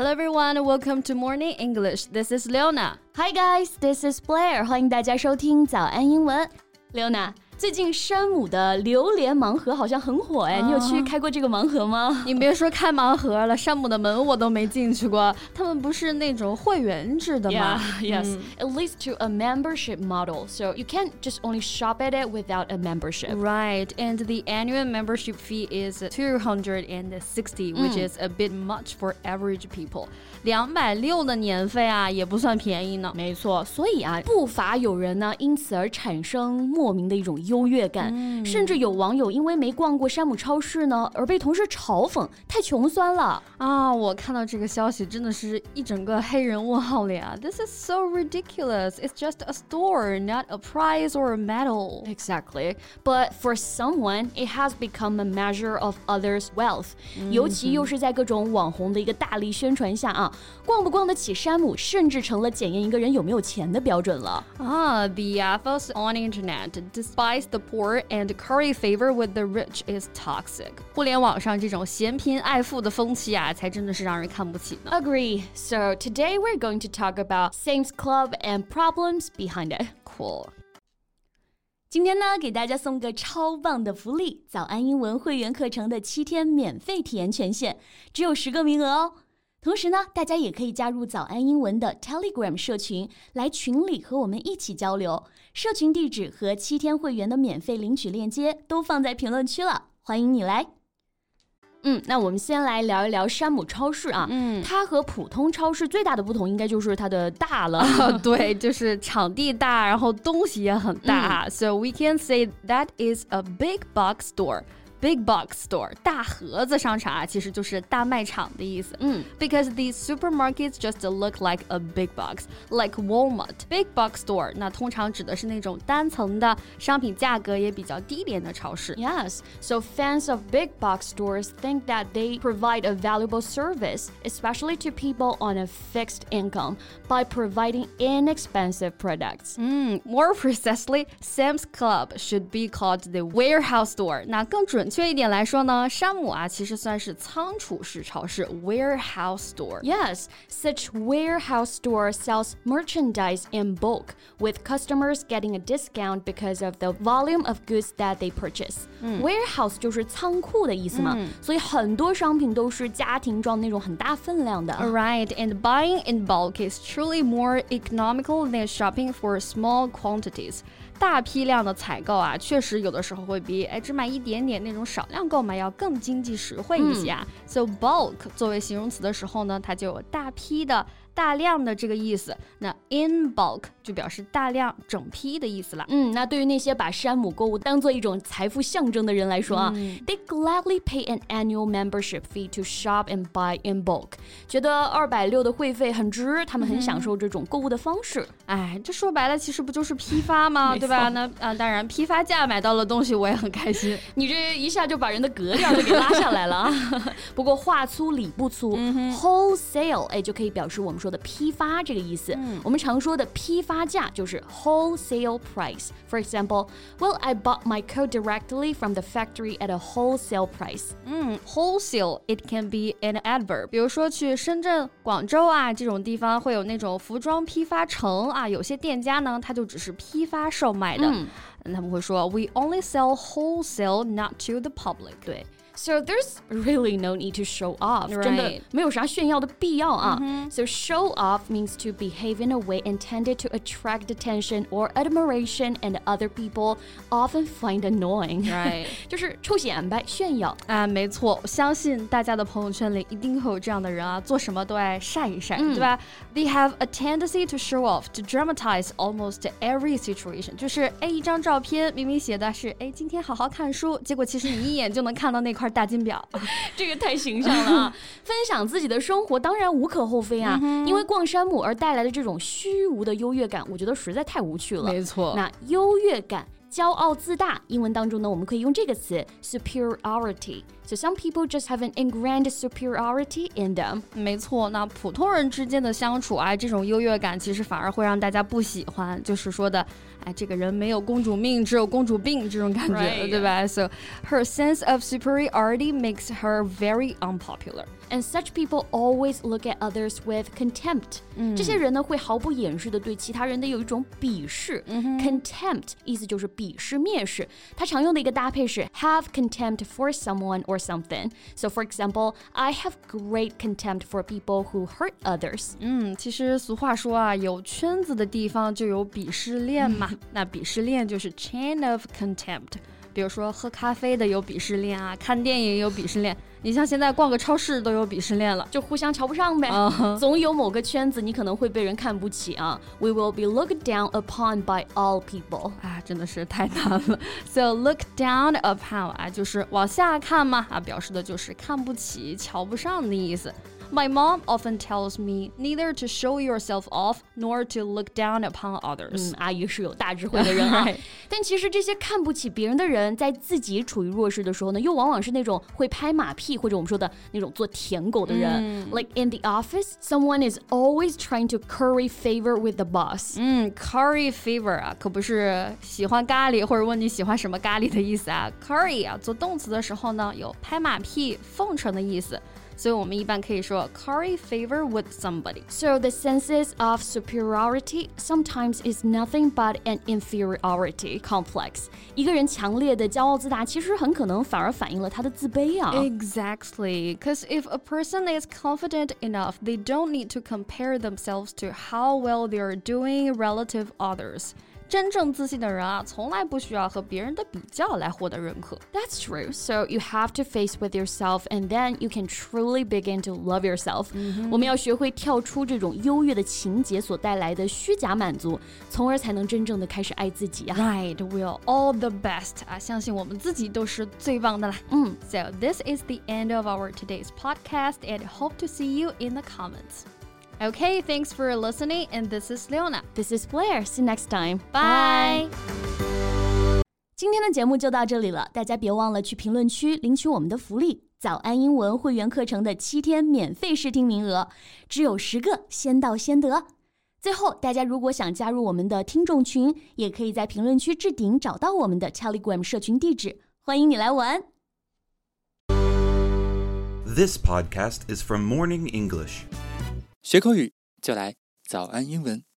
Hello everyone, welcome to Morning English. This is Leona. Hi guys, this is Blair. 欢迎大家收听早安英文。Leona， 最近山姆的榴莲盲盒好像很火哎，你有去开过这个盲盒吗？你别说开盲盒了，山姆的门我都没进去过。他们不是那种会员制的吗？Yes, it leads to a membership model, so you can't just only shop at it without a membership. Right, and the annual membership fee is two hundred and sixty, which is a bit much for average people. 两百六的年费啊，也不算便宜呢。没错，所以啊，不乏有人呢因此而产生莫名的一种优越感，甚至有网友因为没逛过山姆超市呢，而被同事嘲讽太穷酸了啊！我看到这个消息，真的是一整个黑人问号脸啊！This is so ridiculous. It's just a store, not a prize or a medal. Exactly. But for someone, it has become a measure of others' wealth. 尤其又是在各种网红的一个大力宣传下啊。逛不逛得起山姆，甚至成了检验一个人有没有钱的标准了啊！The ethos on internet, despise the poor and curry favor with the rich, is toxic. 互联网上这种嫌贫爱富的风气啊，才真的是让人看不起呢。Agree. So today we're going to talk about Sam's Club and problems behind it. Cool. 今天呢，给大家送个超棒的福利——早安英文会员课程的七天免费体验权限，只有十个名额哦。 同时呢，大家也可以加入早安英文的 Telegram 社群，来群里和我们一起交流。社群地址和七天会员的免费领取链接都放在评论区了，欢迎你来。嗯，那我们先来聊一聊山姆超市啊。嗯，它和普通超市最大的不同，应该就是它的大了。对，就是场地大，然后东西也很大。So we can say that is a big box store. Big box store 大盒子商场啊，其实就是大卖场的意思。嗯，because these supermarkets just look like a big box, like Walmart. Big box store 那通常指的是那种单层的商品价格也比较低廉的超市。Yes, so fans of big box stores think that they provide a valuable service, especially to people on a fixed income, by providing inexpensive products. 嗯，more precisely, Sam's Club should be called the warehouse store. 那更准。 确一点来说呢，山姆啊其实算是仓储式超市 （warehouse store）。Yes, such warehouse store sells merchandise in bulk, with customers getting a discount because of the volume of goods that they purchase. Warehouse 就是仓库的意思嘛，所以很多商品都是家庭装那种很大分量的。Right, and buying in bulk is truly more economical than shopping for small quantities. 大批量的采购啊，确实有的时候会比哎只买一点点那种少量购买要更经济实惠一些啊。So bulk 作为形容词的时候呢，它就有大批的。大量的这个意思，那 in bulk 就表示大量、整批的意思了。嗯，那对于那些把山姆购物当做一种财富象征的人来说啊，they gladly pay an annual membership fee to shop and buy in bulk，觉得二百六的会费很值，他们很享受这种购物的方式。哎，这说白了其实不就是批发吗？对吧？那啊，当然批发价买到了东西，我也很开心。你这一下就把人的格调都给拉下来了啊！不过话粗理不粗，wholesale 哎就可以表示我们。说的批发这个意思，嗯、我们常说的批发价就是 wholesale price. For example, well, I bought my coat directly from the factory at a wholesale price. 嗯，wholesale it can be an adverb. 比如说去深圳、广州啊这种地方会有那种服装批发城啊，有些店家呢，它就只是批发售卖的。嗯，他们会说 We only sell wholesale, not to the public. 对。 so there's really no need to show off. Right. So show off means to behave in a way intended to attract attention or admiration and other people often find annoying. Right. 就是臭显摆炫耀啊，没错，我相信大家的朋友圈里一定会有这样的人啊，做什么都爱晒一晒，对吧？They have a tendency to show off, to dramatize almost every situation. 就是哎，一张照片明明写的是哎今天好好看书，结果其实你一眼就能看到那 块大金表，这个太形象了啊！分享自己的生活当然无可厚非啊，因为逛山姆而带来的这种虚无的优越感，我觉得实在太无趣了。没错，那优越感。骄傲自大，英文当中呢，我们可以用这个词 superiority。So some people just have an ingrained superiority in them。没错，那普通人之间的相处啊，这种优越感其实反而会让大家不喜欢。就是说的，哎，这个人没有公主命，只有公主病这种感觉，right, 对吧？So her sense of superiority makes her very unpopular. And such people always look at others with contempt. 这些人呢会毫不掩饰的对其他人的有一种鄙视。Contempt 意思就是鄙视、蔑视。它常用的一个搭配是 have contempt for someone or something. So for example, I have great contempt for people who hurt others. 嗯，其实俗话说啊，有圈子的地方就有鄙视链嘛。 那鄙视链就是 chain of contempt。比如说喝咖啡的有鄙视链啊，看电影有鄙视链。你像现在逛个超市都有鄙视链了，就互相瞧不上呗。总有某个圈子你可能会被人看不起啊。We will be looked down upon by all people。啊，真的是太难了。So look down upon 啊，就是往下看嘛啊，表示的就是看不起、瞧不上的意思。My mom often tells me neither to show yourself off nor to look down upon others。嗯，阿姨是有大智慧的人啊。但其实这些看不起别人的人，在自己处于弱势的时候呢，又往往是那种会拍马屁或者我们说的那种做舔狗的人。Like in the office, someone is always trying to curry favor with the boss。嗯，curry favor 啊，可不是喜欢咖喱或者问你喜欢什么咖喱的意思啊。curry 啊，做动词的时候呢，有拍马屁、奉承的意思。 所以我们一般可以说 curry favor with somebody. So the senses of superiority sometimes is nothing but an inferiority complex. 一个人强烈的骄傲自大，其实很可能反而反映了他的自卑啊。Exactly, because if a person is confident enough, they don't need to compare themselves to how well they are doing relative others. 真正自信的人啊，从来不需要和别人的比较来获得认可。That's true. So you have to face with yourself, and then you can truly begin to love yourself. 我们要学会跳出这种优越的情节所带来的虚假满足，从而才能真正的开始爱自己啊。Right, we're all the best 啊，相信我们自己都是最棒的啦。嗯，So this is the end of our today's podcast, and hope to see you in the comments. Okay, thanks for listening, and this is Leona. This is Blair. See you next time. Bye. 今天的节目就到这里了，大家别忘了去评论区领取我们的福利——早安英文会员课程的七天免费试听名额，只有十个，先到先得。最后，大家如果想加入我们的听众群，也可以在评论区置顶找到我们的 Telegram 社群地址，欢迎你来玩。This podcast is from Morning English. 学口语就来早安英文。